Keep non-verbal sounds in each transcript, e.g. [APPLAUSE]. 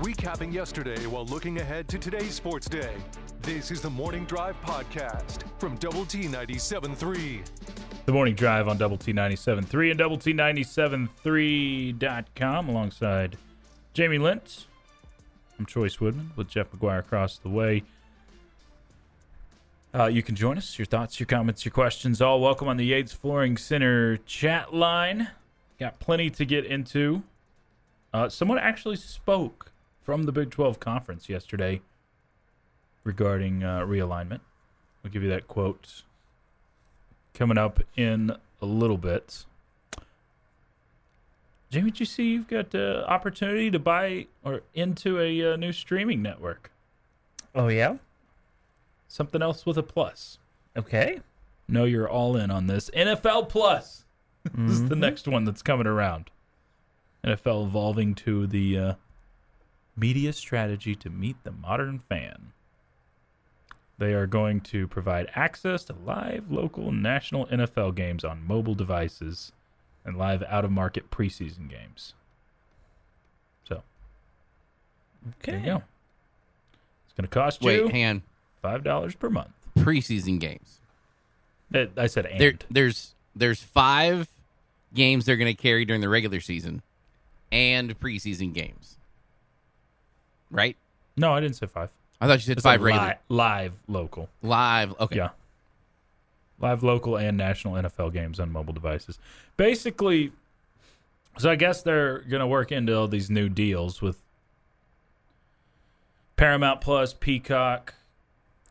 recapping yesterday while looking ahead to today's sports day. This is the Morning Drive Podcast from Double T 97.3. The Morning Drive on Double T 97.3 and Double T 97.3.com alongside Jamie Lent. I'm Chois Woodman with Jeff McGuire across the way. Uh, you can join us. Your thoughts, your comments, your questions, all welcome on the Yates Flooring Center chat line. Got plenty to get into. Uh, someone actually spoke from the Big 12 conference yesterday regarding uh, realignment. We'll give you that quote coming up in a little bit. Jamie, did you see you've got the opportunity to buy or into a uh, new streaming network? Oh yeah. Something else with a plus. Okay. No, you're all in on this. NFL Plus. this [LAUGHS] is the next one that's coming around. NFL evolving to the uh, media strategy to meet the modern fan. They are going to provide access to live, local, and national NFL games on mobile devices and live out of market preseason games. So, there you Okay. go. It's going to cost Wait, you hang on. $5 per month. Preseason games. I said and. There, there's there's five games they're going to carry during the regular season, and preseason games. Right? no, I didn't say five. I thought you said It's five a regular li- live local. live. Okay. Yeah. Live local and national NFL games on mobile devices. Basically, so I guess they're going to work into all these new deals with Paramount Plus, Peacock,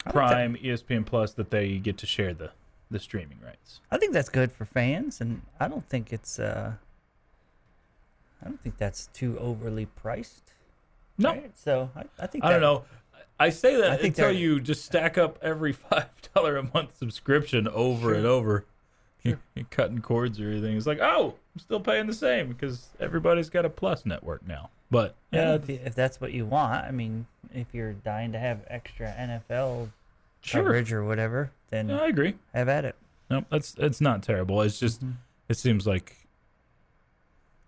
Prime, ESPN Plus that they get to share the the streaming rights. I think that's good for fans, and I don't think it's. uh I don't think that's too overly priced. No, right? So I, I think I don't know. I say that I think until you just stack up every [LAUGHS] five dollar a month subscription over and over. You- You're cutting cords or anything. It's like, oh, I'm still paying the same because everybody's got a plus network now. But Yeah, yeah, if, if that's what you want. I mean, if you're dying to have extra NFL sure. coverage or whatever, then Yeah, I agree. have at it. No, that's it's not terrible. It's just Mm-hmm. it seems like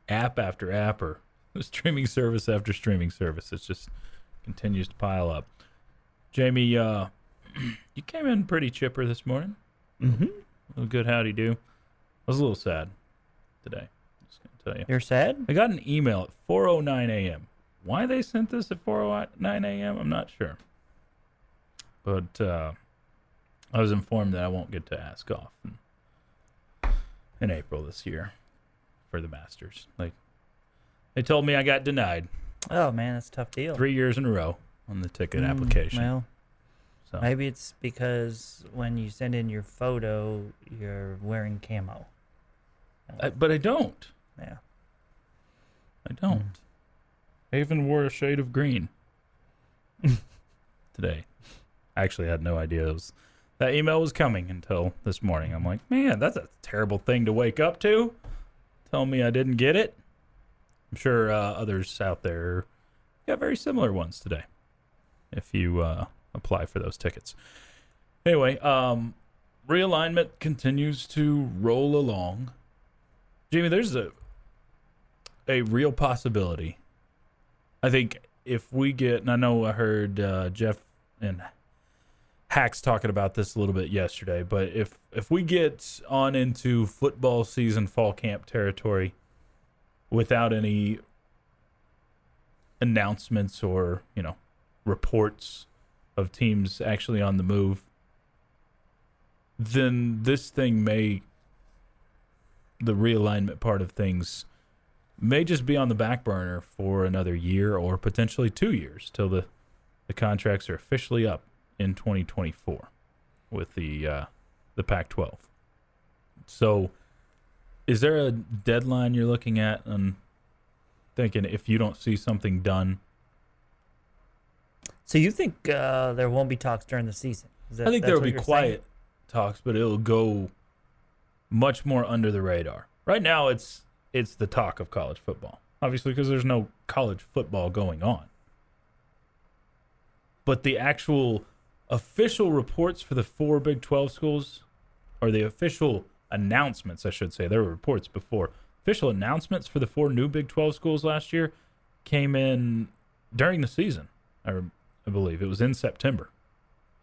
app after app or [LAUGHS] streaming service after streaming service. It just continues to pile up. Jamie, uh, [CLEARS THROAT] you came in pretty chipper this morning. Mm-hmm. A good howdy do. I was a little sad today. Just gonna tell you. You're sad. I got an email at 4:09 a.m. Why they sent this at 4:09 a.m. I'm not sure. But uh, I was informed that I won't get to ask off in, in April this year for the Masters. Like they told me I got denied Oh man, that's a tough deal. three years in a row on the ticket Mm, application. Well, so maybe it's because when you send in your photo, you're wearing camo. I, but I don't. Yeah. I don't. Hmm. I even wore a shade of green [LAUGHS] today. I actually had no idea it was, that email was coming until this morning. I'm like, man, that's a terrible thing to wake up to. Tell me I didn't get it. I'm sure uh, others out there got very similar ones today. If you uh, apply for those tickets. Anyway, um, realignment continues to roll along. Jamie, there's a a real possibility. I think if we get, and I know I heard uh, Jeff and Hacks talking about this a little bit yesterday, but if if we get on into football season, fall camp territory, without any announcements or you know reports of teams actually on the move, then this thing may the realignment part of things may just be on the back burner for another year or potentially two years till the, the contracts are officially up in 2024 with the uh, the Pac-12. So, is there a deadline you're looking at and thinking if you don't see something done? So you think uh, there won't be talks during the season? Is that- I think there will be you're saying? quiet talks, but it'll go much more under the radar. Right now, it's it's the talk of college football, obviously, because there's no college football going on. But the actual official reports for the four Big 12 schools, or the official announcements, I should say, there were reports before. Official announcements for the four new Big 12 schools last year came in during the season. I, I believe it was in September,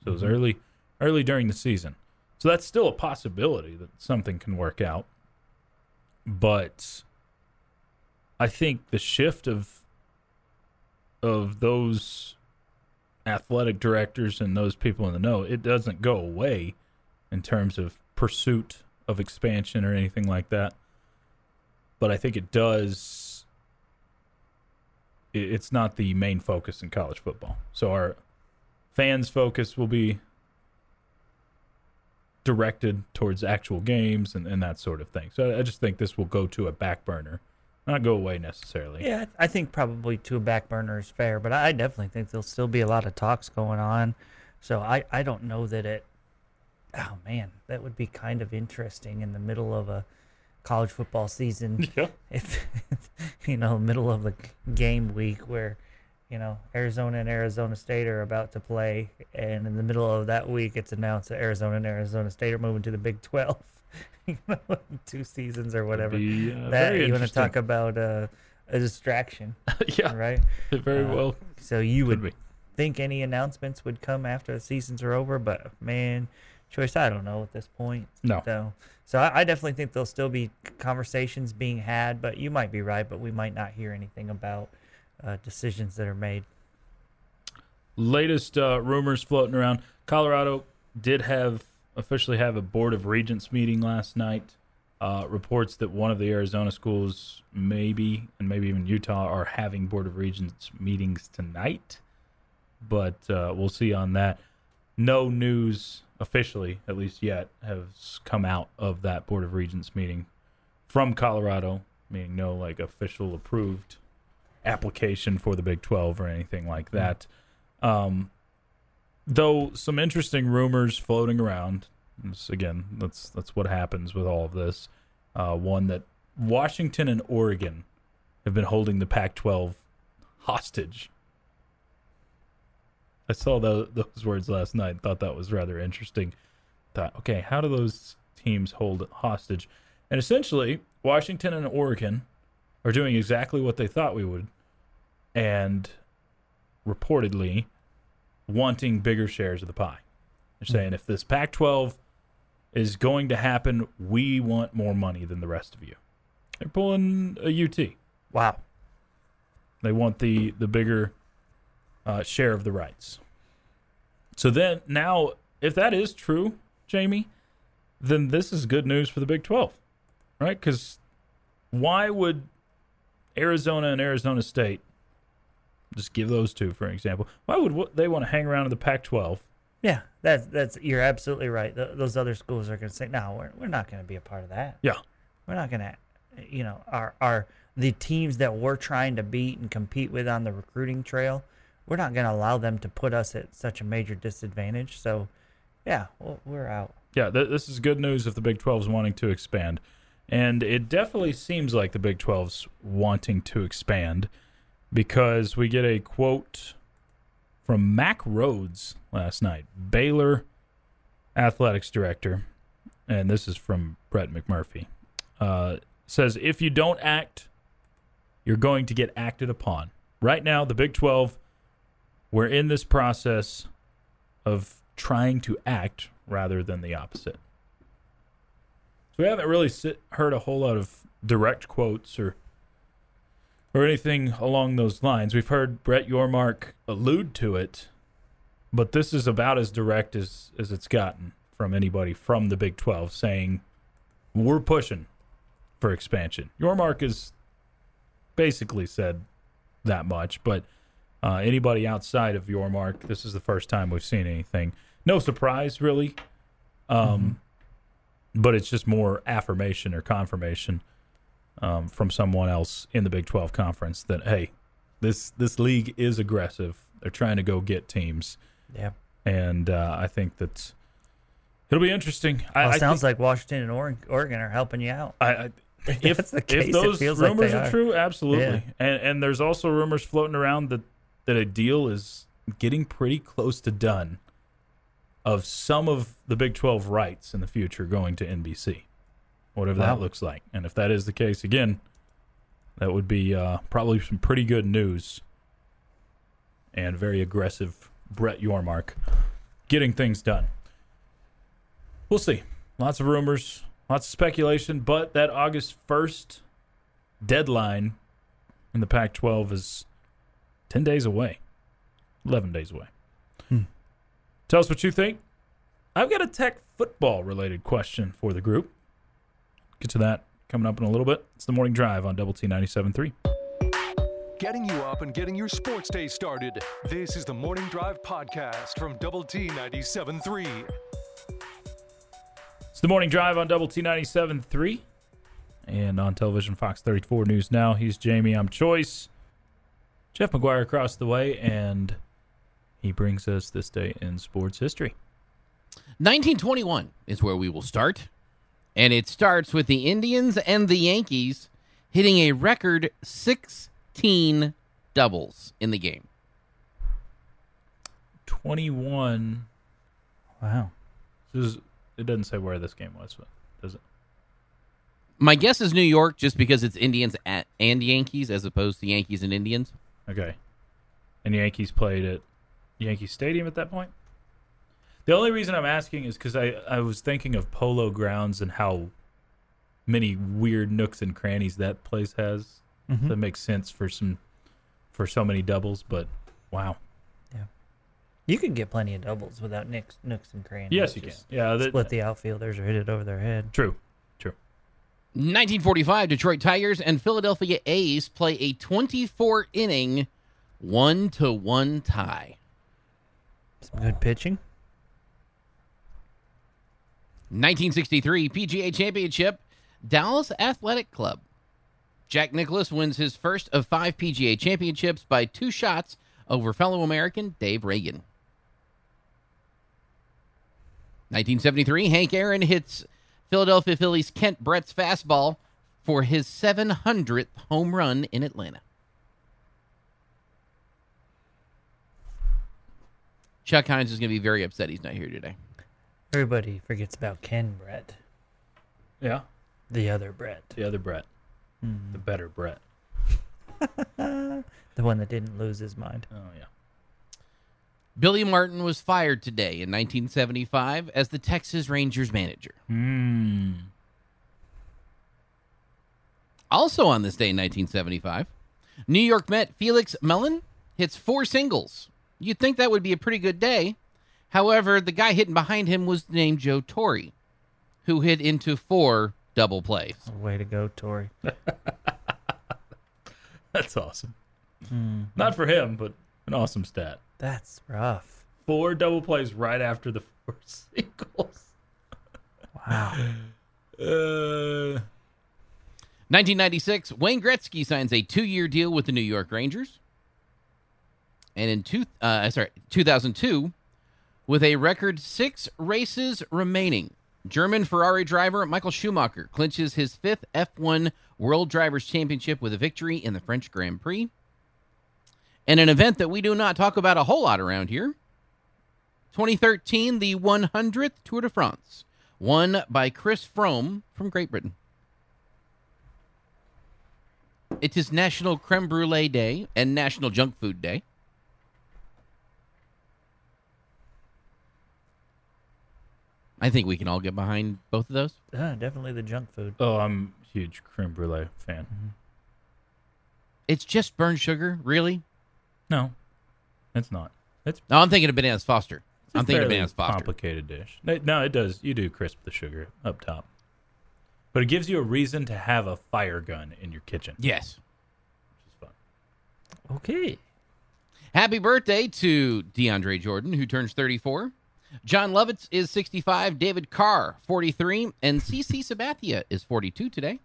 so it was mm-hmm. early early during the season. So that's still a possibility that something can work out. But I think the shift of of those athletic directors and those people in the know, it doesn't go away in terms of pursuit of expansion or anything like that. But I think it does. it- It's not the main focus in college football. So our fans' focus will be directed towards actual games and, and that sort of thing. So I just think this will go to a back burner, not go away necessarily. Yeah, I think probably to a back burner is fair, but I definitely think there'll still be a lot of talks going on. So I, I don't know that it. Oh man, that would be kind of interesting in the middle of a college football season. [LAUGHS] Yeah. If [LAUGHS] you know, middle of the game week where you know Arizona and Arizona State are about to play, and in the middle of that week, it's announced that Arizona and Arizona State are moving to the Big Twelve. [LAUGHS] you know, two seasons or whatever. Be, uh, that you want to talk about uh, a distraction, yeah, right? very Uh, well So you could would be. think any announcements would come after the seasons are over, but man, Chois I don't know at this point. No. So, so I, I definitely think there'll still be conversations being had, but you might be right, but we might not hear anything about uh, decisions that are made. latest uh, rumors floating around. Colorado did have officially have a board of regents meeting last night. Uh, reports that one of the Arizona schools, maybe and maybe even Utah, are having board of regents meetings tonight. But uh, we'll see on that. No news officially, at least yet, has come out of that board of regents meeting from Colorado, meaning no like official approved application for the Big 12 or anything like that. Um, though some interesting rumors floating around. This, again, that's that's what happens with all of this. Uh, one that Washington and Oregon have been holding the Pac-12 hostage. I saw tho- those words last night. and Thought that was rather interesting. Thought, okay, how do those teams hold hostage? And essentially, Washington and Oregon are doing exactly what they thought we would, and reportedly wanting bigger shares of the pie. They're hmm. saying if this Pac 12 is going to happen, we want more money than the rest of you. They're pulling a UT. Wow. They want the the bigger uh, share of the rights. So then now, if that is true, Jamie, then this is good news for the Big Twelve, right? Because why would Arizona and Arizona State just give those two for an example? Why would they want to hang around in the Pac-12? Yeah, that's that's you're absolutely right. Th those other schools are going to say, "No, we're we're not going to be a part of that. Yeah, We're not going to, you know, our our the teams that we're trying to beat and compete with on the recruiting trail, we're not going to allow them to put us at such a major disadvantage. So, yeah, we're out. yeah. Th- this is good news if the Big 12 is wanting to expand, and it definitely seems like the Big 12's wanting to expand because we get a quote from Mack Rhoades last night, Baylor athletics director, and this is from Brett McMurphy. Uh, says if you don't act, you're going to get acted upon. Right now, the Big 12, we're in this process of trying to act rather than the opposite. So we haven't really sit, heard a whole lot of direct quotes or or anything along those lines. We've heard Brett Yormark allude to it, but this is about as direct as as it's gotten from anybody from the Big 12 saying we're pushing for expansion. Yormark has basically said that much, but uh, anybody outside of Yormark, this is the first time we've seen anything. No surprise, really. Um, But it's just more affirmation or confirmation um, from someone else in the Big 12 conference that, hey, this, this league is aggressive. They're trying to go get teams. Yeah. And uh, I think that it'll be interesting. I, Well, it sounds think, like Washington and Oregon, Oregon are helping you out. I, I, [LAUGHS] if, case, if those like rumors they are are. true, absolutely. Yeah. And and there's also rumors floating around that that a deal is getting pretty close to done of some of the Big 12 rights in the future going to NBC, whatever Wow. that looks like. And if that is the case again, that would be uh, probably some pretty good news and very aggressive Brett Yormark getting things done. We'll see. Lots of rumors, lots of speculation, but that August 1st deadline in the Pac 12 is 10 days away, 11 days away. Hmm. Tell us what you think. I've got a tech football related question for the group. Get to that coming up in a little bit. It's the morning drive on Double T 97.3. Getting you up and getting your sports day started. This is the Morning Drive Podcast from Double T 97.3. It's the morning drive on Double T 97.3 and on television Fox 34 News Now. He's Jamie. I'm Chois. Jeff McGuire across the way, and he brings us this day in sports history. 1921 is where we will start. And it starts with the Indians and the Yankees hitting a record 16 doubles in the game. 21. Wow. This is, it doesn't say where this game was, but does it? My guess is New York just because it's Indians at, and Yankees as opposed to Yankees and Indians. Okay. And Yankees played at Yankee Stadium at that point? The only reason I'm asking is because I, I was thinking of Polo Grounds and how many weird nooks and crannies that place has. Mm-hmm. That makes sense for some for so many doubles, but wow. Yeah. You can get plenty of doubles without nicks, nooks and crannies. Yes, you can. Yeah, that, Split the outfielders or hit it over their head. true. True. 1945, Detroit Tigers and Philadelphia A's play a 24 inning one to one tie. Some good pitching. 1963 PGA Championship, Dallas Athletic Club. Jack Nicklaus wins his first of five PGA Championships by two shots over fellow American Dave Ragan. 1973, Hank Aaron hits Philadelphia Phillies Ken Brett's fastball for his 700th home run in Atlanta. Chuck Heinz is going to be very upset he's not here today. Everybody forgets about Ken Brett, Yeah. the other Brett, The other Brett. Hmm. The better Brett. [LAUGHS] the one that didn't lose his mind. Oh yeah. Billy Martin was fired today in 1975 as the Texas Rangers manager. Hmm. Also on this day in 1975, New York Met Felix Millan hits four singles. You'd think that would be a pretty good day. However, the guy hitting behind him was named Joe Torre, who hit into four double plays. Way to go, Torre. [LAUGHS] That's awesome. Not for him, but an awesome stat. That's rough. Four double plays right after the [LAUGHS] four singles. Wow. Uh, 1996, Wayne Gretzky signs a two-year deal with the New York Rangers. And in two, uh, sorry, 2002, with a record six races remaining, German Ferrari driver Michael Schumacher clinches his fifth F1 World Drivers' Championship with a victory in the French Grand Prix. And an event that we do not talk about a whole lot around here. 2013, the 100th Tour de France, won by Chris Froome from Great Britain. It is National Creme Brulee Day and National Junk Food Day. I think we can all get behind both of those. Definitely the junk food. oh, I'm a huge creme brulee fan. Mm-hmm. It's just burnt sugar, really? No, it's not. It's No, I'm thinking of Bananas Foster. a I'm thinking of fairly Bananas Foster. complicated dish. No, No, it does. You do crisp the sugar up top, but it gives you a reason to have a fire gun in your kitchen. Yes. Which is fun. Okay. Happy birthday to DeAndre Jordan, who turns 34. Jon Lovitz is 65. David Carr, 43. And CC Sabathia is 42 today.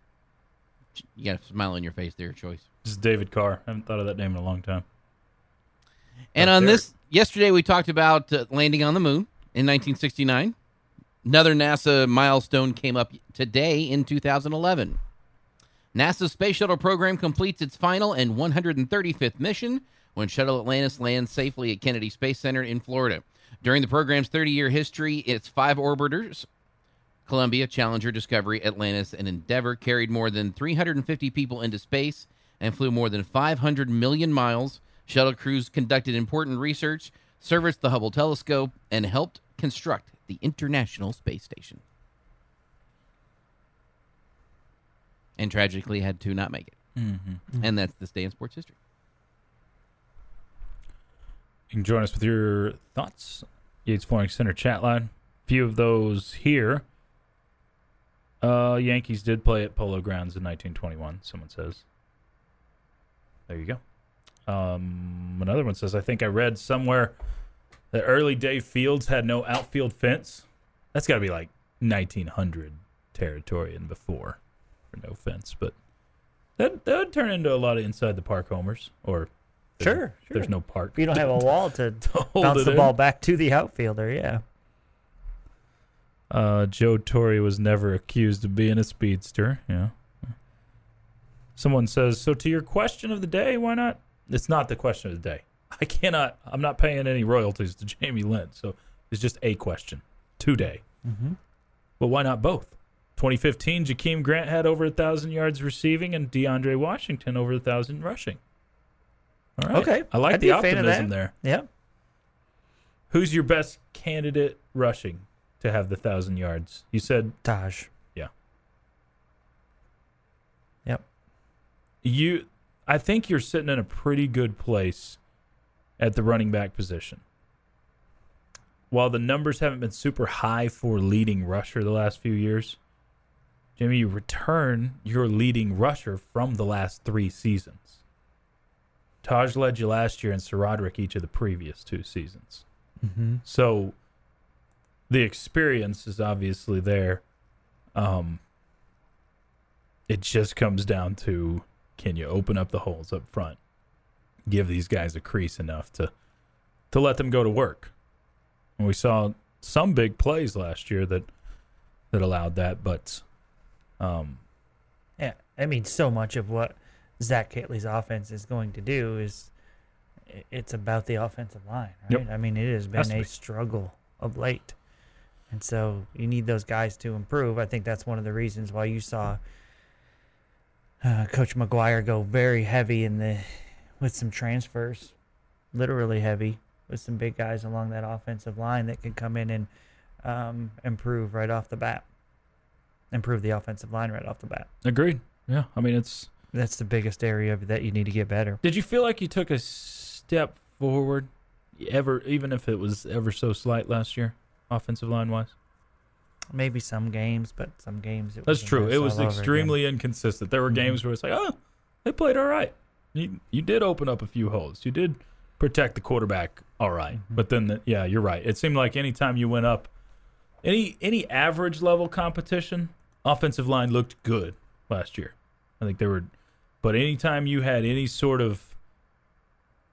You got a smile on your face there, Chois. This is David Carr. I haven't thought of that name in a long time. And on there. this, yesterday we talked about uh, landing on the moon in 1969. Another NASA milestone came up today in 2011. NASA's space shuttle program completes its final and 135th mission when Shuttle Atlantis lands safely at Kennedy Space Center in Florida. During the program's 30 year history, its five orbiters Columbia, Challenger, Discovery, Atlantis, and Endeavour carried more than 350 people into space and flew more than 500 million miles, Shuttle crews conducted important research, serviced the Hubble telescope, and helped construct the International Space Station. And tragically had to not make it. Mm-hmm. And that's this day in sports history. You can join us with your thoughts. Yates Flooring Center chat line. A Few of those here. Uh, Yankees did play at Polo Grounds in 1921. Someone says. There you go. Um, another one says, I think I read somewhere that early day fields had no outfield fence. That's got to be like 1900 territory and before for no fence, but that that would turn into a lot of inside the park homers. Or there's- Sure, there's no park. You don't have a wall to [LAUGHS] to bounce the in. ball back to the outfielder, yeah. Uh, Joe Torre was never accused of being a speedster. Yeah. Someone says, so to your question of the day, why not? It's not the question of the day. I cannot, I'm not paying any royalties to Jamie Lent. So it's just a question today. Mm-hmm. But why not both? 2015, Jakeem Grant had over a 1,000 yards receiving and DeAndre Washington over a 1,000 rushing. All right. Okay. I like I'd the a fan of optimism there. Yeah. Who's your best candidate rushing to have the 1,000 yards? You said Taj. Yeah. Yep. You I think you're sitting in a pretty good place at the running back position. While the numbers haven't been super high for leading rusher the last few years, Jimmy, you return your leading rusher from the last three seasons. Taj led you last year and SaRodorick each of the previous two seasons. Mm-hmm. So the experience is obviously there. Um, it just comes down to can you open up the holes up front, give these guys a crease enough to to let them go to work. And we saw some big plays last year that that allowed that, but um, Yeah, I mean, so much of what Zach Kittley's offense is going to do is it's about the offensive line, right? Yep. I mean, it has been Has a be. struggle of late, and so you need those guys to improve. I think that's one of the reasons why you saw uh, Coach McGuire go very heavy in the with some transfers, literally heavy with some big guys along that offensive line that can come in and um, improve right off the bat, improve the offensive line right off the bat. agreed. Yeah, I mean it's That's the biggest area of that you need to get better. Did you feel like you took a step forward, ever, even if it was ever so slight last year, offensive line wise? Maybe some games, but some games it That's true. It was extremely inconsistent. There were Mhm. games where it's like, oh, they played all right. You you did open up a few holes. You did protect the quarterback all right. Mhm. But then, the, yeah, you're right. It seemed like anytime you went up, any any average level competition, offensive line looked good last year. I think they were, but anytime you had any sort of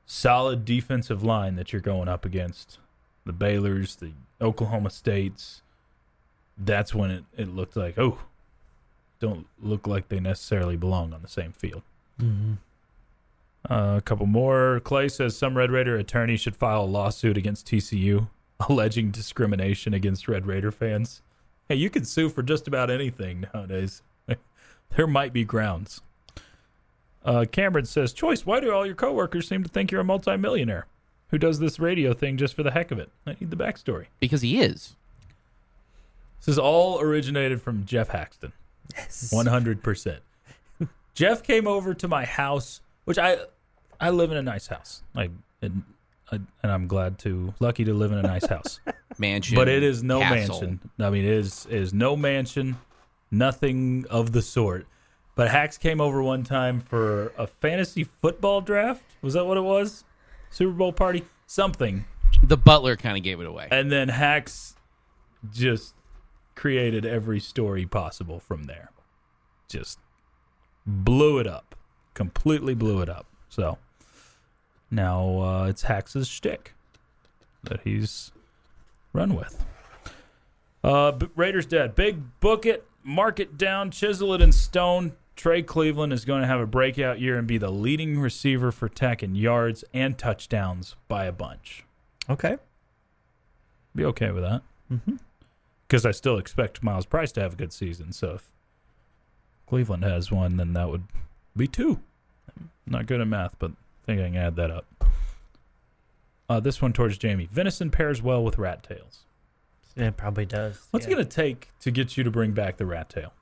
solid defensive line that you're going up against, the Baylor's, the Oklahoma States, that's when it, it looked like, oh, don't look like they necessarily belong on the same field. Mhm. Uh, a couple more. Clay says some Red Raider attorney should file a lawsuit against TCU [LAUGHS] alleging discrimination against Red Raider fans. Hey, you can sue for just about anything nowadays. [LAUGHS] there might be grounds. Uh, Cameron says, Chois, why do all your coworkers seem to think you're a multimillionaire who does this radio thing just for the heck of it? I need the backstory. Because he is. This is all originated from Jeff Haxton. Yes. One hundred percent. Jeff came over to my house, which I I live in a nice house. Like and, I- and I'm glad to lucky to live in a nice house. [LAUGHS] Mansion. but it is no castle. mansion. I mean, it is it is no mansion, nothing of the sort. But Hax came over one time for a fantasy football draft. Was that what it was? Super Bowl party, something. The butler kind of gave it away. And then Hax just created every story possible from there. Just blew it up. Completely blew it up. So now uh, it's Hax's shtick that he's run with. Uh, B- Raiders dead. Big book it, mark it down, chisel it in stone. Trey Cleveland is going to have a breakout year and be the leading receiver for tech in yards and touchdowns by a bunch. Okay. Be okay with that. Mm-hmm. Because I still expect Myles Price to have a good season. So if Cleveland has one, then that would be two. I'm not good at math, but I think I can add that up. Uh, this one towards Jamie. Venison pairs well with rat tails. It probably does. What's it gonna take to get you to bring back the rat tail?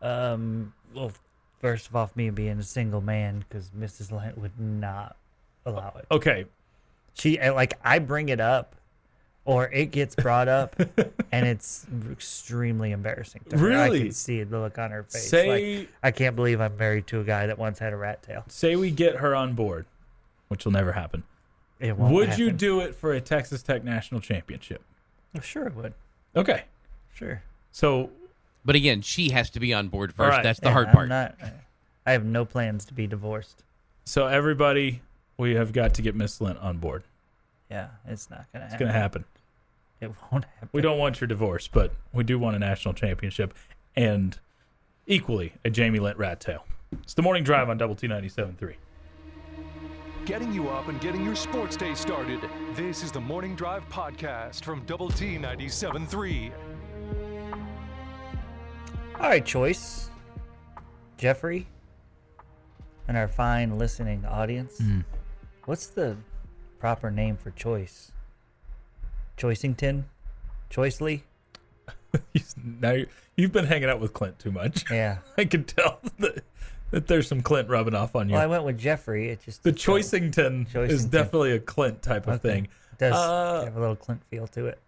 Um. Well, first of all, me being a single man, because Mrs. Lent would not allow it. Okay, She uh, like I bring it up, or it gets brought up, [LAUGHS] and it's extremely embarrassing. To her. I Really? can see the look on her face. say like, I can't believe I'm married to a guy that once had a rat tail. say we get her on board, which will never happen. It won't Would you happen. do it for a Texas Tech national championship? Oh, Sure, it would. Okay, Sure. so But again, she has to be on board first. Right. That's the Yeah, hard I'm part. not- I have no plans to be divorced. so everybody, we have got to get Miss Lent on board. Yeah, it's not gonna It's happen. gonna happen. It won't happen. We don't want your divorce, but we do want a national championship and equally a Jamie Lent rat tail. It's the morning drive on Double T 97.3. Getting you up and getting your sports day started. This is the Morning Drive Podcast from Double T 97.3. All right, Chois. Jeffrey and our fine listening audience. Mm. What's the proper name for Chois? Choicington? Choicely? [LAUGHS] now you- you've been hanging out with Clint too much. [LAUGHS] Yeah. I can tell [LAUGHS] that, that there's some Clint rubbing off on you. Well, I went with Jeffrey. It just the Choicington is definitely a Clint type of Okay. thing. It does Uh, have a little Clint feel to it.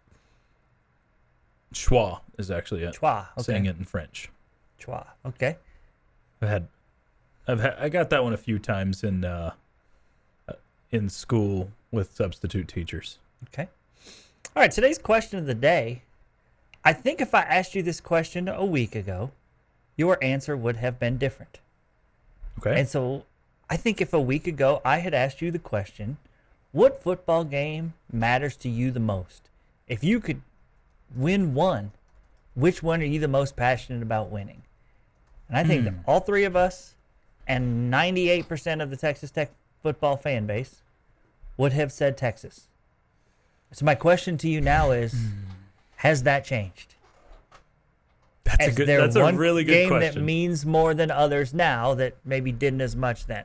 Schwa is actually it. Chua. Okay. Saying it in French. Chua. Okay. I've had, I've had, I got that one a few times in, uh, in school with substitute teachers. Okay. All right. Today's question of the day. I think if I asked you this question a week ago, your answer would have been different. Okay. And so I think if a week ago I had asked you the question, what football game matters to you the most? If you could win one, which one are you the most passionate about winning? And I think that all three of us and 98% of the Texas Tech football fan base would have said Texas. So my question to you now is hmm. has that changed? that's a good. there That's a one really good game question. that means more than others now that maybe didn't as much then?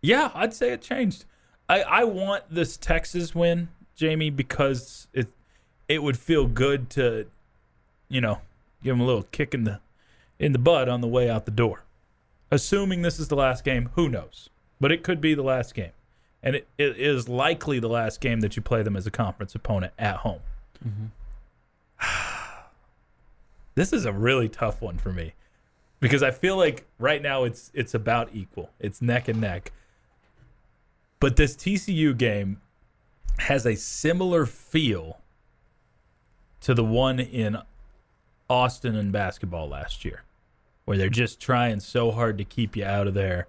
Yeah, I'd say it changed. I, I want this Texas win, Jamie, because it it would feel good to, you know, give them a little kick in the in the butt on the way out the door. Assuming this is the last game, who knows? But it could be the last game, and it, it is likely the last game that you play them as a conference opponent at home. Mm-hmm. [SIGHS] this is a really tough one for me because I feel like right now it's it's about equal. It's neck and neck. But this TCU game has a similar feel to the one in Austin in basketball last year, where they're just trying so hard to keep you out of there.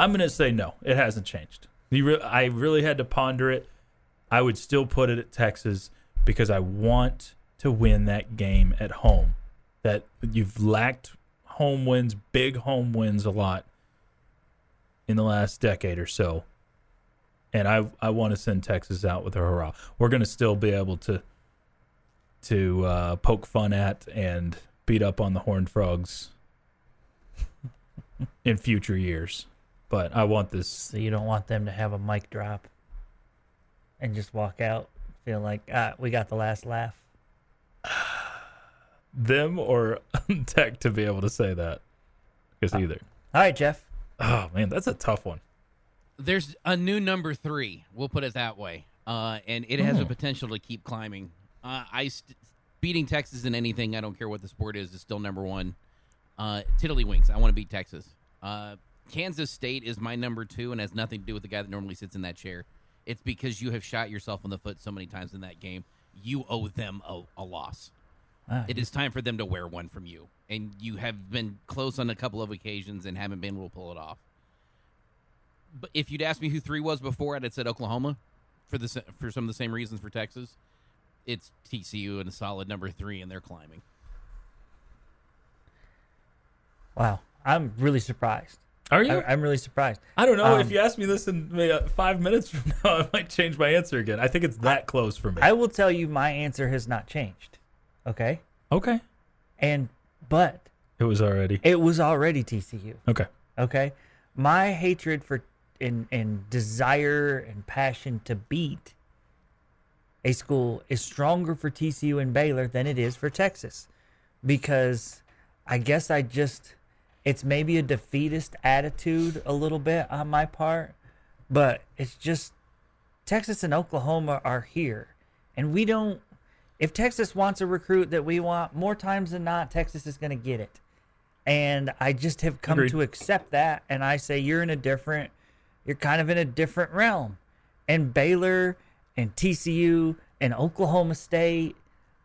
I'm going to say no, it hasn't changed. You re- I really had to ponder it. I would still put it at Texas because I want to win that game at home. That you've lacked home wins, big home wins a lot in the last decade or so. And I I want to send Texas out with a hurrah. We're going to still be able to to uh, poke fun at and beat up on the Horned Frogs [LAUGHS] in future years. But I want this So you don't want them to have a mic drop and just walk out, feel like ah, we got the last laugh. [SIGHS] them or [LAUGHS] Tech to be able to say that. Because either. All right, Jeff. Oh man, that's a tough one. There's a new number three. We'll put it that way, uh, and it has Oh. a potential to keep climbing. Uh, I st- beating Texas in anything. I don't care what the sport is. It's still number one. Uh, Tiddlywinks. I want to beat Texas. Uh, Kansas State is my number two, and has nothing to do with the guy that normally sits in that chair. It's because you have shot yourself in the foot so many times in that game. You owe them a, a loss. Ah, It is time for them to wear one from you, and you have been close on a couple of occasions and haven't been able to pull it off. But if you'd asked me who three was before, I'd have said Oklahoma for the for some of the same reasons for Texas. It's TCU and a solid number three, and they're climbing. Wow, I'm really surprised. Are you? I, I'm really surprised. I don't know. Um, if you ask me this in uh, five minutes from [LAUGHS] now, I might change my answer again. I think it's that close for me. I will tell you, my answer has not changed. Okay, okay. and but It was already. it was already TCU. Okay. Okay, my hatred for and and desire and passion to beat a school is stronger for TCU and Baylor than it is for Texas because I guess I just it's maybe a defeatist attitude a little bit on my part, but it's just Texas and Oklahoma are here and we don't if Texas wants a recruit that we want, more times than not Texas is going to get it. And I just have come Agreed. to accept that and I say you're in a different you're kind of in a different realm. And Baylor and TCU and Oklahoma State,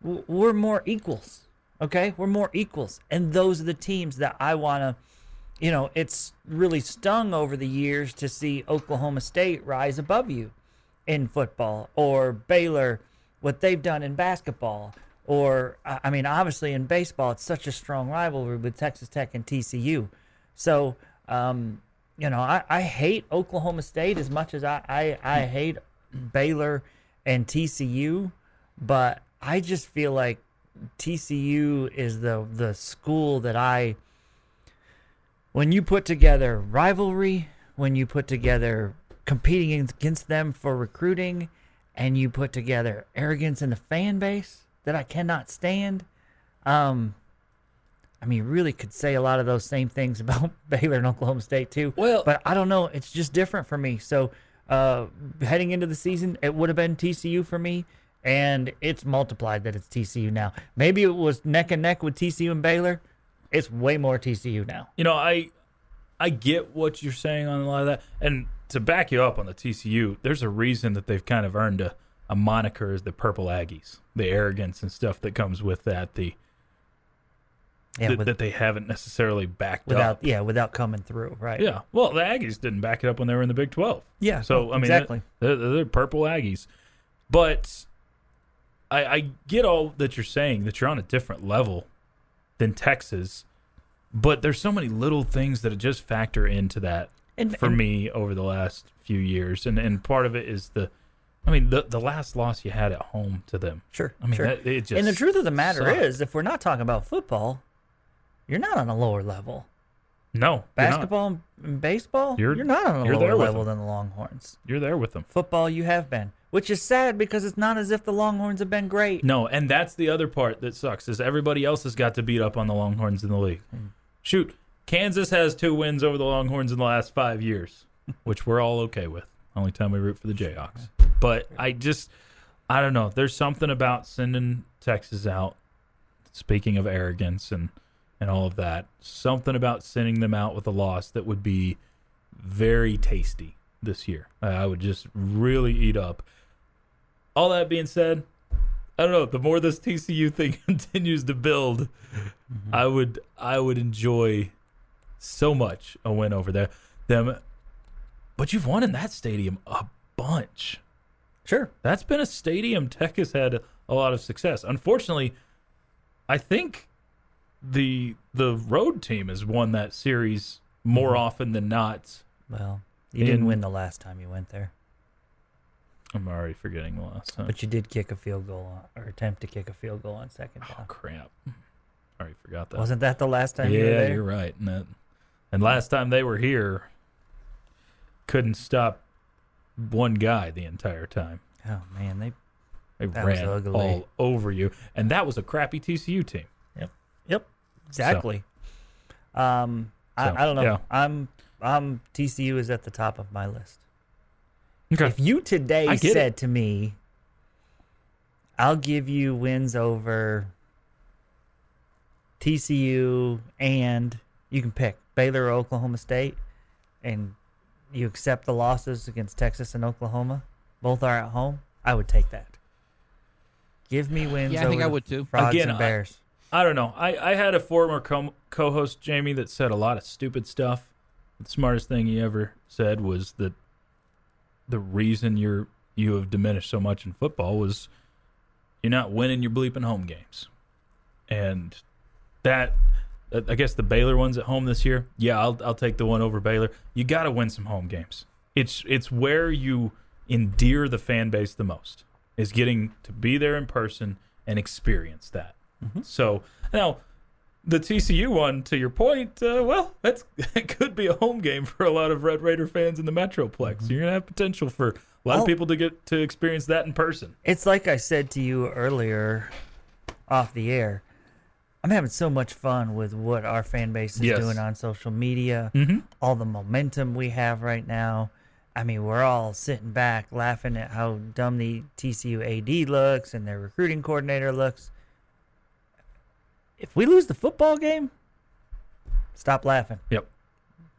we're more equals. Okay? We're more equals. And those are the teams that I want to, you know, it's really stung over the years to see Oklahoma State rise above you in football or Baylor, what they've done in basketball. Or, I mean, obviously in baseball, it's such a strong rivalry with Texas Tech and TCU. So, um, you know, I, I hate Oklahoma State as much as I, I, I hate Baylor and TCU, but I just feel like TCU is the the school that I when you put together rivalry, when you put together competing against them for recruiting, and you put together arrogance in the fan base that I cannot stand. Um, I mean, really could say a lot of those same things [LAUGHS] about Baylor and Oklahoma State too. Well- but I don't know. It's just different for me. So, uh, heading into the season, it would have been TCU for me, and it's multiplied that it's TCU now. Maybe it was neck and neck with TCU and Baylor. It's way more TCU now. You know, I I get what you're saying on a lot of that, and to back you up on the TCU, there's a reason that they've kind of earned a, a moniker as the Purple Aggies, the arrogance and stuff that comes with that, the Yeah, that, with- that they haven't necessarily backed without up. yeah, without coming through, right? Yeah, well, the Aggies didn't back it up when they were in the Big Twelve. Yeah, So I mean, exactly. they're, they're purple Aggies, but I, I get all that you're saying that you're on a different level than Texas, but there's so many little things that just factor into that And- for and- me over the last few years, and and part of it is the, I mean, the the last loss you had at home to them. Sure. I mean, sure. that, it just and the truth of the matter sucked. is, if we're not talking about football, you're not on a lower level. no. Basketball and baseball, You're- you're, not on a lower level them. than the Longhorns. You're there with them. Football, you have been, which is sad because it's not as if the Longhorns have been great. No, and that's the other part that sucks is everybody else has got to beat up on the Longhorns in the league. Hmm. Shoot, Kansas has two wins over the Longhorns in the last five years, [LAUGHS] which we're all okay with. Only time we root for the Jayhawks. But I just, I don't know. There's something about sending Texas out. Speaking of arrogance and and all of that, something about sending them out with a loss that would be very tasty this year. I would just really eat up. All that being said, I don't know. The more this TCU thing [LAUGHS] continues to build, mm-hmm. I would I would enjoy so much a win over there. Them, but you've won in that stadium a bunch. Sure. That's been a stadium Tech has had a lot of success. Unfortunately, I think the the road team has won that series more mm-hmm. often than not. Well, you didn't win the last time you went there, I'm already forgetting the last time. but you did kick a field goal on, or attempt to kick a field goal on second Oh down. crap! Already forgot that. Wasn't that the last time you were yeah, there? you're right. And, that, and last time they were here, couldn't stop one guy the entire time. Oh man, they They ran all over you, and that was a crappy TCU team. Yep, Yep. exactly. Um, I, I don't know. yeah. I'm I'm TCU is at the top of my list. Okay. If you today I get said to me, "I'll give you wins over TCU and you can pick Baylor or Oklahoma State," and you accept the losses against Texas and Oklahoma, both are at home, I would take that. Give me wins. Yeah, I think over I would too. Frogs Again, and I- Bears. I don't know. I, I had a former co- co-host Jamie that said a lot of stupid stuff. The smartest thing he ever said was that the reason you're you have diminished so much in football was you're not winning your bleeping home games, and that I guess the Baylor ones at home this year. Yeah, I'll I'll take the one over Baylor. You got to win some home games. It's it's where you endear the fan base the most is getting to be there in person and experience that. Mm-hmm. So now the TCU one, to your point, uh, well, that's [LAUGHS] it could be a home game for a lot of Red Raider fans in the Metroplex. You're gonna have potential for a lot Oh. of people to get to experience that in person. It's like I said to you earlier off the air. I'm having so much fun with what our fan base is Yes. doing on social media, Mhm. all the momentum we have right now. I mean, we're all sitting back laughing at how dumb the TCU AD looks and their recruiting coordinator looks. If we lose the football game, stop laughing. Yep.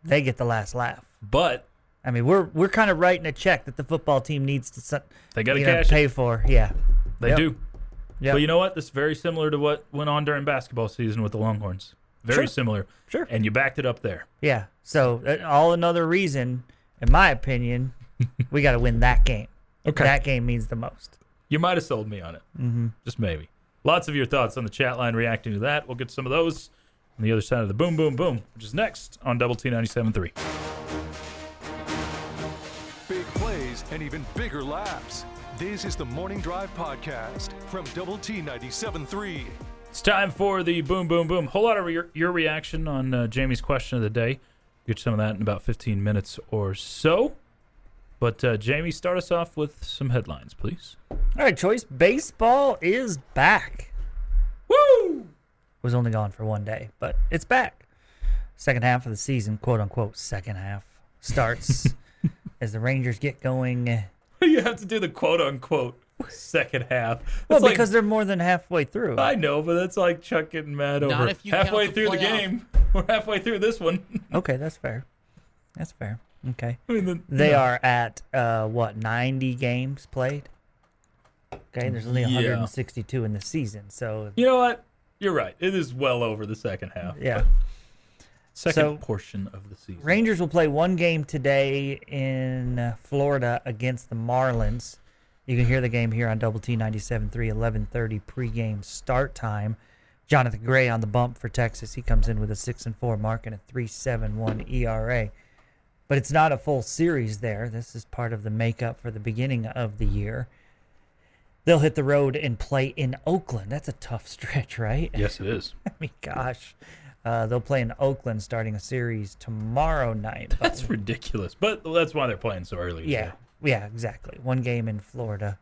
They get the last laugh. But I mean, we're we're kind of writing a check that the football team needs to they got to cash. it. pay for. Yeah. They Yep. do. Yeah. But you know what? This is very similar to what went on during basketball season with the Longhorns. Very Sure. similar. Sure. And you backed it up there. Yeah. So uh, all another reason, in my opinion, [LAUGHS] we got to win that game. Okay. That game means the most. You might have sold me on it. Mm-hmm. Just maybe. Lots of your thoughts on the chat line reacting to that. We'll get some of those on the other side of the boom, boom, boom, which is next on Double T 97.3. Big plays and even bigger laughs. This is the Morning Drive Podcast from Double T 97.3. It's time for the boom, boom, boom. Whole lot of your, your reaction on uh, Jamie's question of the day. Get some of that in about 15 minutes or so. But uh, Jamie, start us off with some headlines, please. All right, Chois. Baseball is back. Woo! Was only gone for one day, but it's back. Second half of the season, quote unquote, second half starts [LAUGHS] as the Rangers get going. [LAUGHS] You have to do the quote unquote second half. Well, It's like- because they're more than halfway through. I know, but that's like Chuck getting mad Not over if you halfway count the through the game. [LAUGHS] We're halfway through this one. Okay, that's fair. That's fair. Okay. I mean, the, They are at uh, what ninety games played. Okay, there's only Yeah. 162 in the season, so You know what? You're right. It is well over the second half. yeah. Second So- portion of the season. Rangers will play one game today in uh, Florida against the Marlins. You can hear the game here on Double T 97.3, 11:30 pregame start time. Jonathan Gray on the bump for Texas. He comes in with a six and four mark and a three seven one ERA. But it's not a full series there. This is part of the makeup for the beginning of the year. They'll hit the road and play in Oakland. That's a tough [LAUGHS] stretch, right? Yes, it is. [LAUGHS] I mean, gosh. Uh, they'll play in Oakland starting a series tomorrow night. [LAUGHS] but- That's ridiculous. But that's why they're playing so early. yeah, yeah, exactly. One game in Florida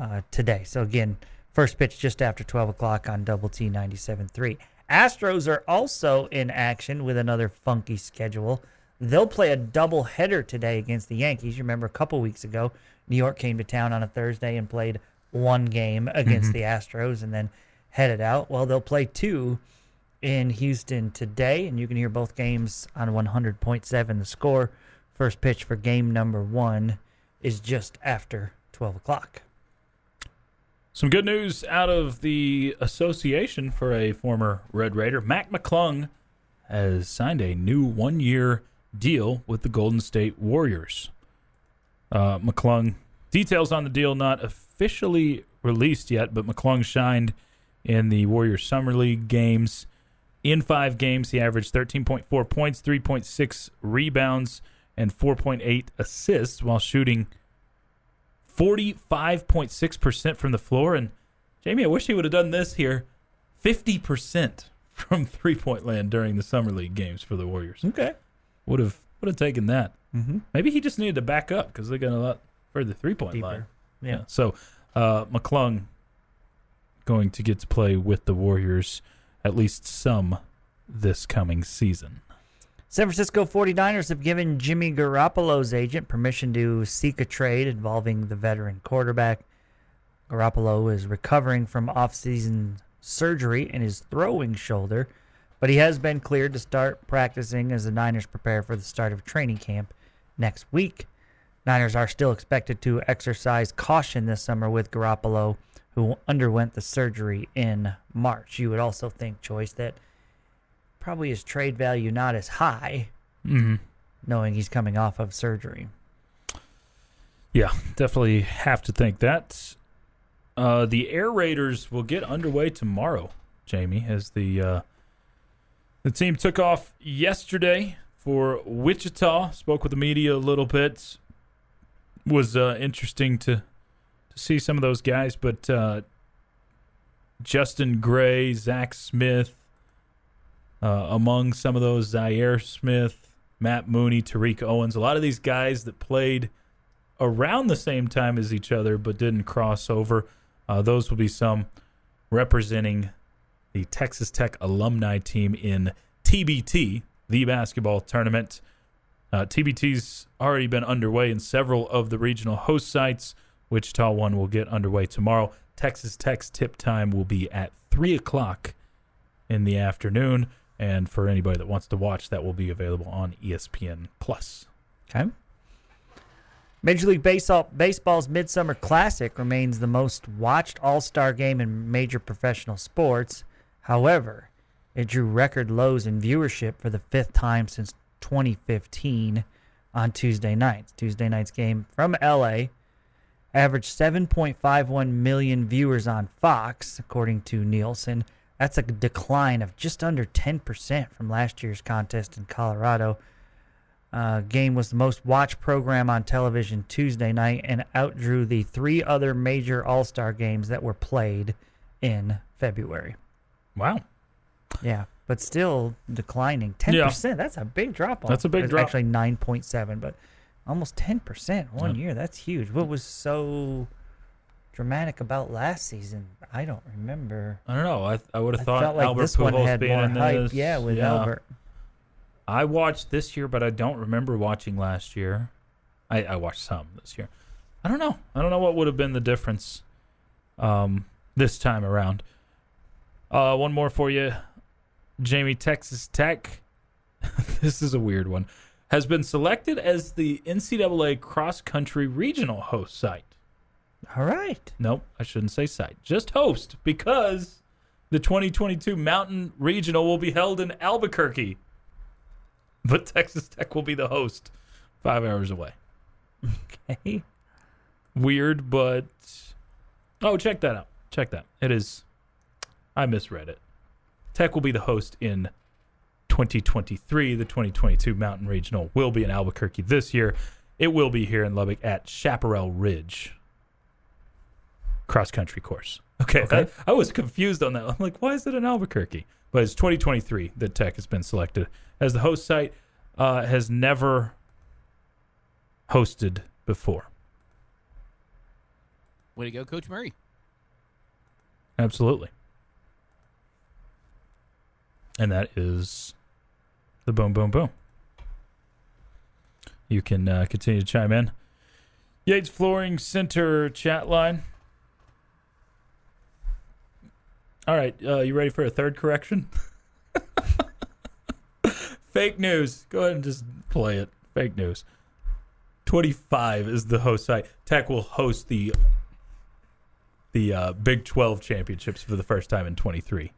uh, today. So again, first pitch just after 12 o'clock on Double T 97.3. Astros are also in action with another funky schedule. They'll play a double header today against the Yankees. You remember a couple weeks ago, New York came to town on a Thursday and played one game against mm-hmm. the Astros and then headed out. Well, they'll play two in Houston today, and you can hear both games on 100.7. The score, first pitch for game number one, is just after 12 o'clock. Some good news out of the association for a former Red Raider. Mac McClung has signed a new one year deal with the Golden State Warriors. Uh, McClung, details on the deal not officially released yet, but McClung shined in the Warriors Summer League games. In five games, he averaged 13.4 points, 3.6 rebounds, and 4.8 assists while shooting 45.6% from the floor. And Jamie, I wish he would have done this here 50% from three point land during the Summer League games for the Warriors. Okay. Would have would have taken that. Mm-hmm. Maybe he just needed to back up because they got a lot further three point line. Deeper. Yeah. So uh, McClung going to get to play with the Warriors at least some this coming season. San Francisco 49ers have given Jimmy Garoppolo's agent permission to seek a trade involving the veteran quarterback. Garoppolo is recovering from offseason surgery in his throwing shoulder, but he has been cleared to start practicing as the Niners prepare for the start of training camp next week. Niners are still expected to exercise caution this summer with Garoppolo, who underwent the surgery in March. You would also think, Chois, that probably his trade value not as high, Mm-hmm. knowing he's coming off of surgery. Yeah, definitely have to think that. Uh, the Air Raiders will get underway tomorrow, Jamie, as the uh, the team took off yesterday for Wichita. Spoke with the media a little bit. Was uh, interesting to to see some of those guys, but uh, Justin Gray, Zach Smith, Uh, among some of those, Zaire Smith, Matt Mooney, Tariq Owens, a lot of these guys that played around the same time as each other but didn't cross over. Uh, those will be some representing the Texas Tech alumni team in TBT, the basketball tournament. Uh, TBT's already been underway in several of the regional host sites. Wichita one will get underway tomorrow. Texas Tech's tip time will be at 3 o'clock in the afternoon. And for anybody that wants to watch, that will be available on ESPN Plus. Okay. Major League Baseball, Baseball's Midsummer Classic remains the most watched All Star game in major professional sports. However, it drew record lows in viewership for the fifth time since 2015 on Tuesday nights. Tuesday night's game from LA averaged 7.51 million viewers on Fox, according to Nielsen. That's a decline of just under 10% from last year's contest in Colorado. Uh, game was the most watched program on television Tuesday night and outdrew the three other major All Star games that were played in February. Wow. Yeah, but still declining. Ten Yeah. percent. That's a big drop. Off. That's a big drop. Actually, nine point seven, but almost ten percent one Yeah. year. That's huge. What was so dramatic about last season? I don't remember. I don't know. I, I would have thought felt like Albert this one Pujols had being more in hype. this. Yeah, with yeah. Albert. I watched this year, but I don't remember watching last year. I, I watched some this year. I don't know. I don't know what would have been the difference um, this time around. Uh, one more for you. Jamie, Texas Tech. [LAUGHS] this is a weird one. Has been selected as the NCAA cross country regional host site. All right. Nope, I shouldn't say site. Just host because the 2022 Mountain Regional will be held in Albuquerque. But Texas Tech will be the host 5 hours away. Okay. Weird, but Oh, check that out. Check that. It is I misread it. Tech will be the host in 2023. The 2022 Mountain Regional will be in Albuquerque this year. It will be here in Lubbock at Chaparral Ridge cross country course. Okay, Okay. I, I was confused on that. I'm like, why is it in Albuquerque? But it's 2023 that Tech has been selected as the host site. Uh, has never hosted before. Way to go, Coach Murray. Absolutely. And that is the boom, boom, boom. You can uh, continue to chime in. Yates Flooring Center chat line. All right, uh, you ready for a third correction? [LAUGHS] Fake news. Go ahead and just play it. Fake news. 25 is the host site. Tech will host the the uh, Big 12 championships for the first time in 23.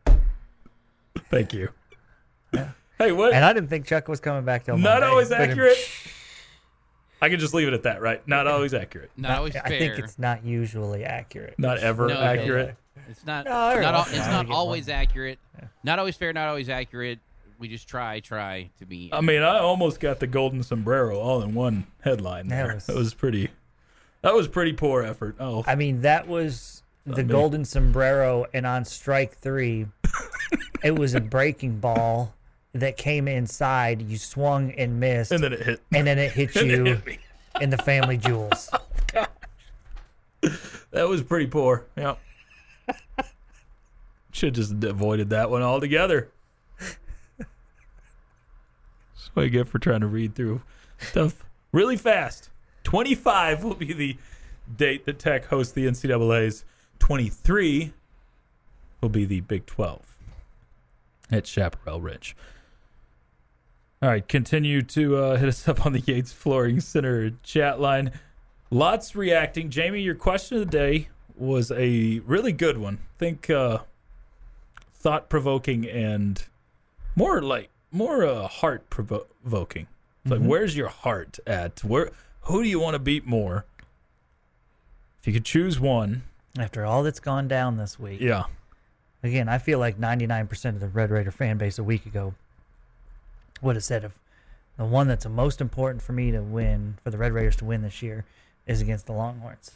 Thank you. Hey, what? And I didn't think Chuck was coming back till Not Monday, always but- accurate. I can just leave it at that, right? Not always accurate. Not always fair. I think it's not usually accurate. Not ever No, accurate. It's not. No, every not al- once in a it's while not get always one. accurate. Not always fair. Not always accurate. We just try, try to be. I mean, I almost got the golden sombrero all in one headline. That There. was- That was pretty. That was pretty poor effort. Oh, I mean, that was the golden sombrero, and on strike three, [LAUGHS] it was a breaking ball that came inside. You swung and missed, and then it hit. and then it hit [LAUGHS] and it you hit in the family jewels. [LAUGHS] Oh, that was pretty poor. Yep. Should just avoided that one altogether. That's what I get for trying to read through stuff really fast. 25 will be the date that Tech hosts the NCAA's. 23 will be the Big 12 at Chaparral Ridge. All right, continue to uh, hit us up on the Yates Flooring Center chat line. Lots reacting. Jamie, your question of the day was a really good one. I Think uh, thought provoking and more like more uh, heart provoking. Like, where's your heart at? Where? Who do you want to beat more? If you could choose one, After all that's gone down this week, yeah, again, I feel like 99% of the Red Raider fan base a week ago would have said if the one that's the most important for me to win, for the Red Raiders to win this year, is against the Longhorns.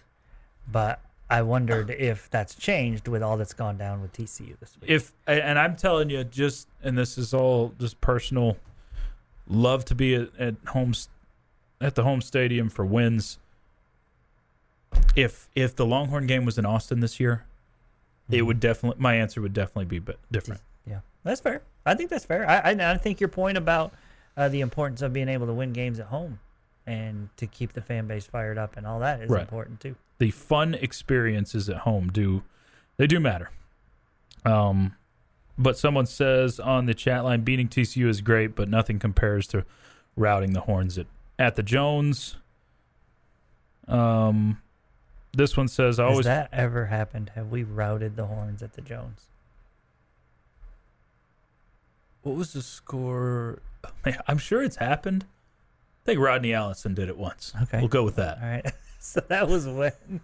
But I wondered [SIGHS] if that's changed with all that's gone down with TCU this week. if and I'm telling you, just and this is all just personal. Love to be at, at home at the home stadium for wins. If if the Longhorn game was in Austin this year, it would definitely my answer would definitely be bit different. Yeah, that's fair. I think that's fair. I, I, I think your point about uh, the importance of being able to win games at home and to keep the fan base fired up and all that is Right. important too. The fun experiences at home do they do matter. Um, but someone says on the chat line, beating TCU is great, but nothing compares to routing the Horns at at the Jones. Um, this one says, "I Has always that ever happened? Have we routed the horns at the Jones? What was the score? Oh, man, I'm sure it's happened. I think Rodney Allison did it once. Okay. We'll go with that. All right. [LAUGHS] so that was when. [LAUGHS]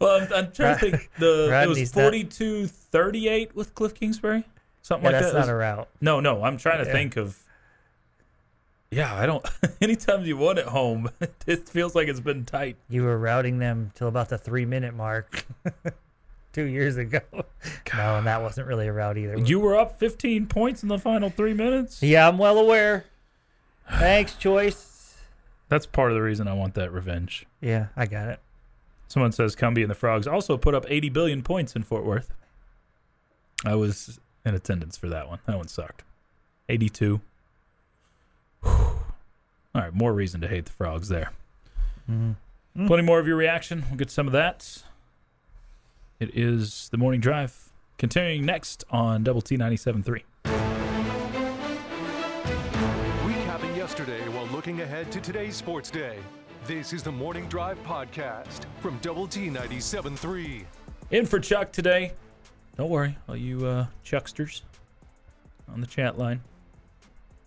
Well, I'm, I'm trying to think. The it Rodney's was not- 42 38 with Cliff Kingsbury? Something Yeah, like that's that. That's not It a route. no, no. I'm trying to Yeah. think of. Yeah, I don't. [LAUGHS] Anytime you won at home, [LAUGHS] it feels like it's been tight. You were routing them till about the three minute mark [LAUGHS] two years ago. No, and that wasn't really a route either. You were up 15 points in the final three minutes. yeah, I'm well aware. Thanks, Chois. That's part of the reason I want that revenge. Yeah, I got it. Someone says Cumbie and the Frogs also put up 80 billion points in Fort Worth. I was in attendance for that one. That one sucked. 82. Whew. All right, more reason to hate the Frogs there. Mhm. Plenty more of your reaction. We'll get some of that. It is the morning drive. Continuing next on Double T 97.3. Recapping yesterday while looking ahead to today's sports day. This is the Morning Drive Podcast from Double T 97.3. In for Chuck today. Don't worry, all you uh, Chucksters on the chat line.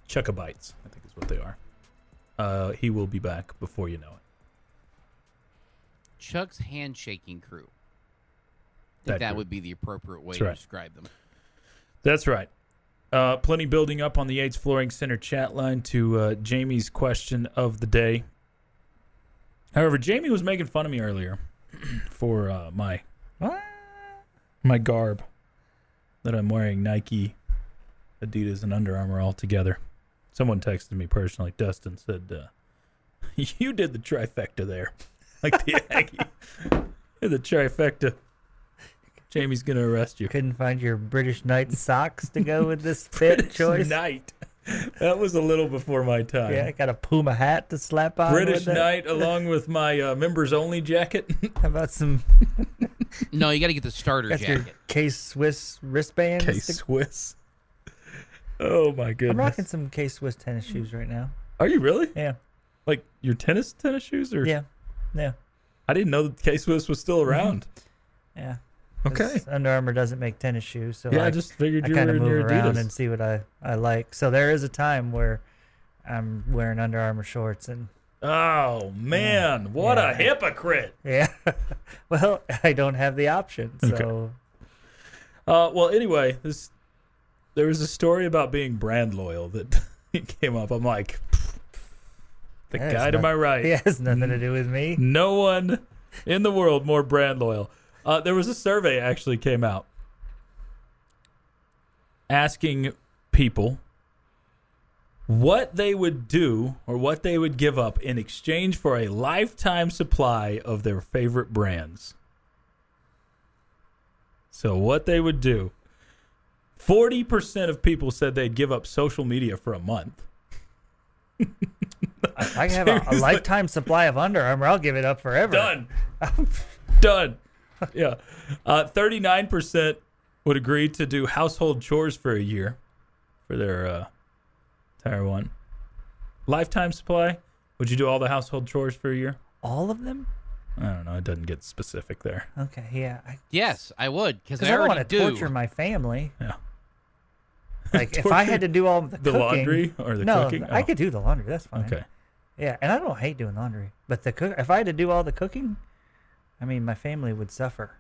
Chuckabites, I think what they are. Uh, he will be back before you know it. Chuck's handshaking crew. I think That that, would be the appropriate way That's to right. describe them. That's right. Uh, plenty building up on the Yates Flooring Center chat line to uh, Jamie's question of the day. However, Jamie was making fun of me earlier [CLEARS THROAT] for uh, my my garb that I'm wearing Nike, Adidas, and Under Armour all together. Someone texted me personally. Dustin said, uh, [LAUGHS] "You did the trifecta there, [LAUGHS] like the [LAUGHS] Aggie. The trifecta." Jamie's gonna arrest you. Couldn't find your British Knight socks to go with this fit Chois. Night. That was a little before my time. Yeah, I got a Puma hat to slap on. British with. Knight, along with my uh, members only jacket. How about some? No, you got to get the starter Got your jacket. K Swiss wristbands. K to- Swiss. Oh my goodness! I'm rocking some K Swiss tennis shoes right now. Are you really Yeah, like your tennis tennis shoes? Or yeah, yeah, I didn't know that K Swiss was still [LAUGHS] around. yeah. Okay. Under Armour doesn't make tennis shoes, so yeah, I, I just figured I you kind were of in your move around Adidas. and see what I, I like. So there is a time where I'm wearing Under Armour shorts and Oh man, what Yeah. a hypocrite! [LAUGHS] yeah. well, [LAUGHS] I don't have the option, so Okay. Uh, well, anyway, this there was a story about being brand loyal that [LAUGHS] came up. I'm like, the That guy to not- my right. it has nothing to do with me. [LAUGHS] No one in the world more brand loyal. Uh, there was a survey actually came out asking people what they would do or what they would give up in exchange for a lifetime supply of their favorite brands. So, what they would do 40% of people said they'd give up social media for a month. If I have a, a [LAUGHS] lifetime supply of Under Armour, I'll give it up forever. Done. [LAUGHS] Done. Yeah. Uh, 39% would agree to do household chores for a year for their uh, entire one. Lifetime supply. Would you do all the household chores for a year? All of them? I don't know. It doesn't get specific there. Okay, yeah. I, Yes, I would because Because I I don't want to do. torture my family. Yeah. Like if [LAUGHS] I had to do all the, The cooking, laundry or the no, cooking? I Oh. could do the laundry. That's fine. Okay. Yeah, and I don't hate doing laundry, but the cook. If I had to do all the cooking, I mean, my family would suffer.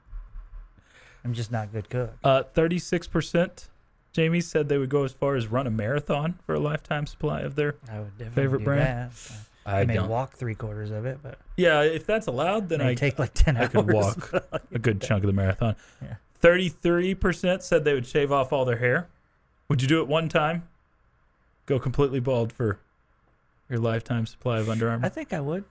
I'm just not a good cook. Uh, 36%. Jamie said they would go as far as run a marathon for a lifetime supply of their I would Favorite do brand? that. I, I may don't. walk three quarters of it, but Yeah, if that's allowed, then I take like ten I hours. could walk [LAUGHS] a good chunk of the marathon. Yeah. Thirty-three percent said they would shave off all their hair. Would you do it one time? Go completely bald for your lifetime supply of Under Armour. I think I would.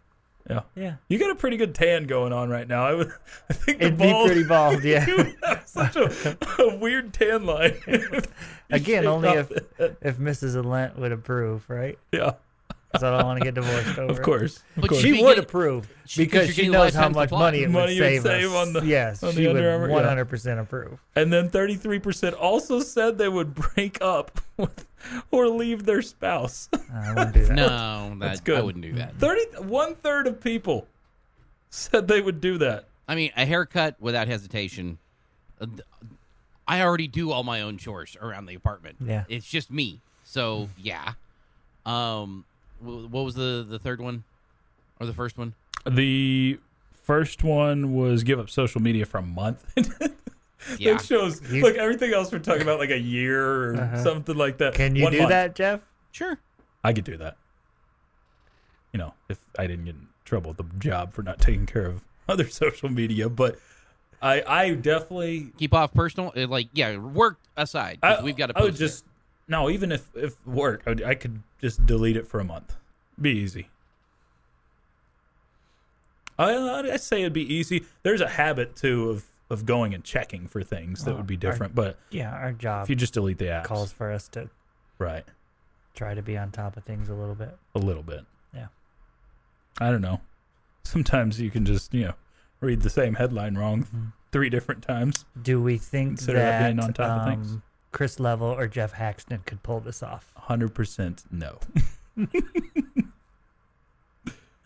yeah, Yeah, you got a pretty good tan going on right now. I would, I think the it'd be pretty bald. [LAUGHS] Yeah. you have such a, a weird tan line. [LAUGHS] Again, only if it. if Mrs. Lent would approve, right? yeah, Because I don't want to get divorced over. of course, of But course. She would getting- approve she- 'cause she knows how much supply. money it Money would save, save us. on the- yes, on she Under would one hundred percent approve. And then 33% also said they would break up [LAUGHS] with or leave their spouse. I wouldn't do that. No, That's good. I wouldn't do that. 30 one third of people said they would do that. I mean, a haircut without hesitation. Uh, I already do all my own chores around the apartment. Yeah. it's just me. So yeah. Um, wh- what was the the third one, or the first one? The first one was give up social media for a month. [LAUGHS] Yeah. It shows You- like everything else we're talking about like a year or Uh-huh. something like that. Can you One do month. that, Jeff? Sure. I could do that. You know, if I didn't get in trouble at the job for not taking care of [LAUGHS] other social media, but I I definitely Keep off personal, uh, like yeah, work aside. I, we've got to. I would just no, even if if work, I, would, I could just delete it for a month. Be easy. I I say it'd be easy. There's a habit too of of going and checking for things that Oh, would be our- different. But Yeah, our job if you just delete the apps, calls for us to right, try to be on top of things a little bit. a little bit. Yeah. I don't know. Sometimes you can just you know read the same headline wrong Mhm. three different times. Do we think Consider that that being on top of things. um, Chris Level or Jeff Haxton could pull this off? Hundred percent no. [LAUGHS]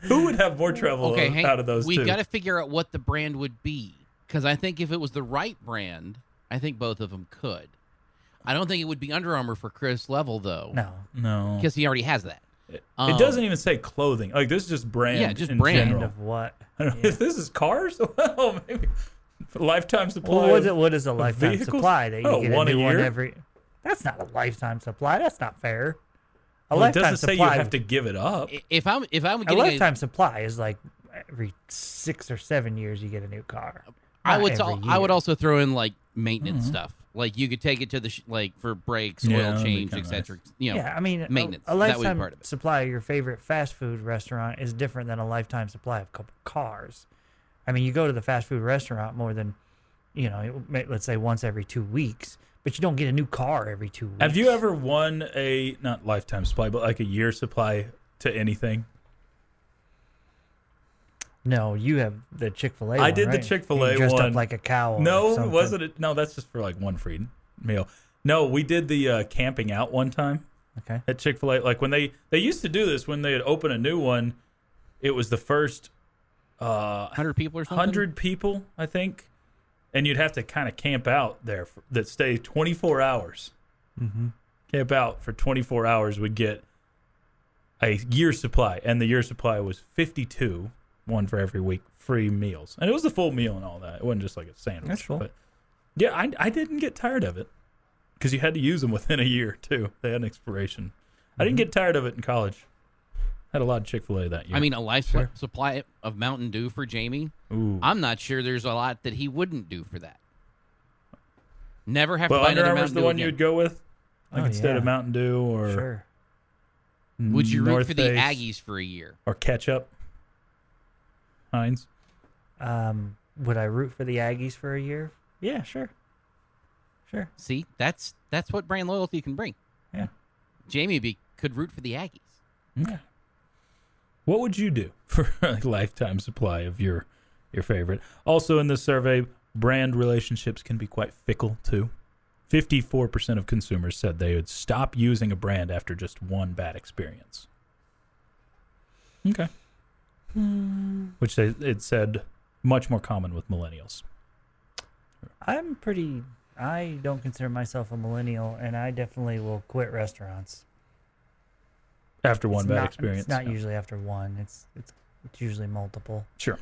Who would have more trouble okay. Hang, out of those we've two? got to figure out what the brand would be because I think if it was the right brand, I think both of them could. I don't think it would be Under Armour for Chris Level though, No. no, because he already has that. It, Um, it doesn't even say clothing. Like this is just brand. Yeah, just in brand. General. of what? I don't know, Yeah. If this is cars, well, [LAUGHS] maybe [LAUGHS] lifetime supply. Well, what, is it, what is a lifetime vehicles? supply that you Oh, get one a a new one every? That's not a lifetime supply. That's not fair. A well, it lifetime doesn't say you have to give it up. If I'm if I'm a getting a, lifetime supply is like every six or seven years you get a new car. I would every al- I would also throw in like maintenance mm-hmm. stuff. Like you could take it to the sh- like for brakes, Yeah, oil change, kinda etc. You know, yeah, I mean, a- maintenance. A, That would be lifetime part of it. supply of your favorite fast food restaurant is different than a lifetime supply of co- cars. I mean, you go to the fast food restaurant more than, you know, let's say once every two weeks, but you don't get a new car every two weeks. Have you ever won a not lifetime supply, but like a year supply to anything? No, you have the Chick Fil A. I did the Chick-fil-A dressed one. up like a cow. No, something. wasn't it? No, that's just for like one free meal. No, we did the uh, camping out one time. Okay. at Chick Fil A. Like when they they used to do this when they'd open a new one, it was the first uh, hundred people or something. hundred people, I think, and you'd have to kind of camp out there for, that stay twenty four hours. Mm-hmm. Camp out for twenty four hours would get a year supply, and the year supply was fifty two, one for every week, free meals, and it was a full meal and all that. It wasn't just like a sandwich. That's cool. But yeah, I I didn't get tired of it because you had to use them [LAUGHS] within a year too. They had an expiration. I didn't get tired of it in college. Had a lot of Chick Fil A that year. I mean, a life Sure. supply of Mountain Dew for Jamie. Ooh. I'm not sure there's a lot that he wouldn't do for that. Never have well, to buy Under another Armour's Mountain the Dew one again. you'd go with, like Oh, instead of. Mountain Dew or Sure. Would you root North for the Aggies for a year? or ketchup? Heinz. Um, would I root for the Aggies for a year? Yeah, sure. Sure. See, that's that's what brand loyalty can bring. Yeah. Jamie be, could root for the Aggies. Okay. What would you do [LAUGHS] for a lifetime supply of your your favorite? Also in this survey, brand relationships can be quite fickle too. 54% of consumers said they would stop using a brand after just one bad experience. Okay. Hmm. Which they, it said much more common with millennials. I'm pretty. I don't consider myself a millennial, and I definitely will quit restaurants. After one It's bad not- experience. It's not Yeah. usually after one. It's it's it's usually multiple. Sure.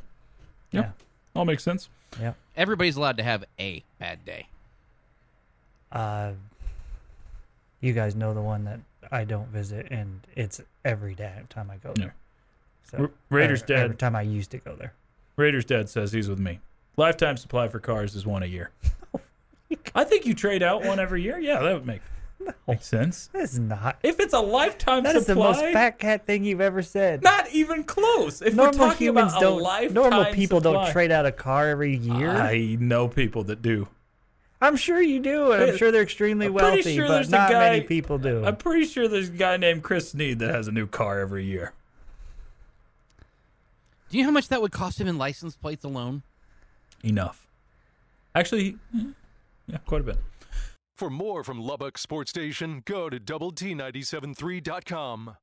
Yeah. Yeah. All makes sense. Yeah. Everybody's allowed to have a bad day. Uh, you guys know the one that I don't visit, and it's every day every time I go there. So R- Raiders or dad. Every time I used to go there. Raiders dad says he's with me. Lifetime supply for cars is one a year. [LAUGHS] I think you trade out one every year. Yeah, that would make make sense. That's not. If it's a lifetime That is the supply, most fat cat thing you've ever said. not even close. If normal we're talking humans about don't. a lifetime normal people supply, don't trade out a car every year. I know people that do. I'm sure you do, and I'm sure they're extremely I'm pretty wealthy, sure but there's a not many guy- people do. I'm pretty sure there's a guy named Chris Sneed that has a new car every year. Do you know how much that would cost him in license plates alone? Enough. Actually, hmm, yeah, quite a bit. For more from Lubbock Sports Station, go to double T 973.com.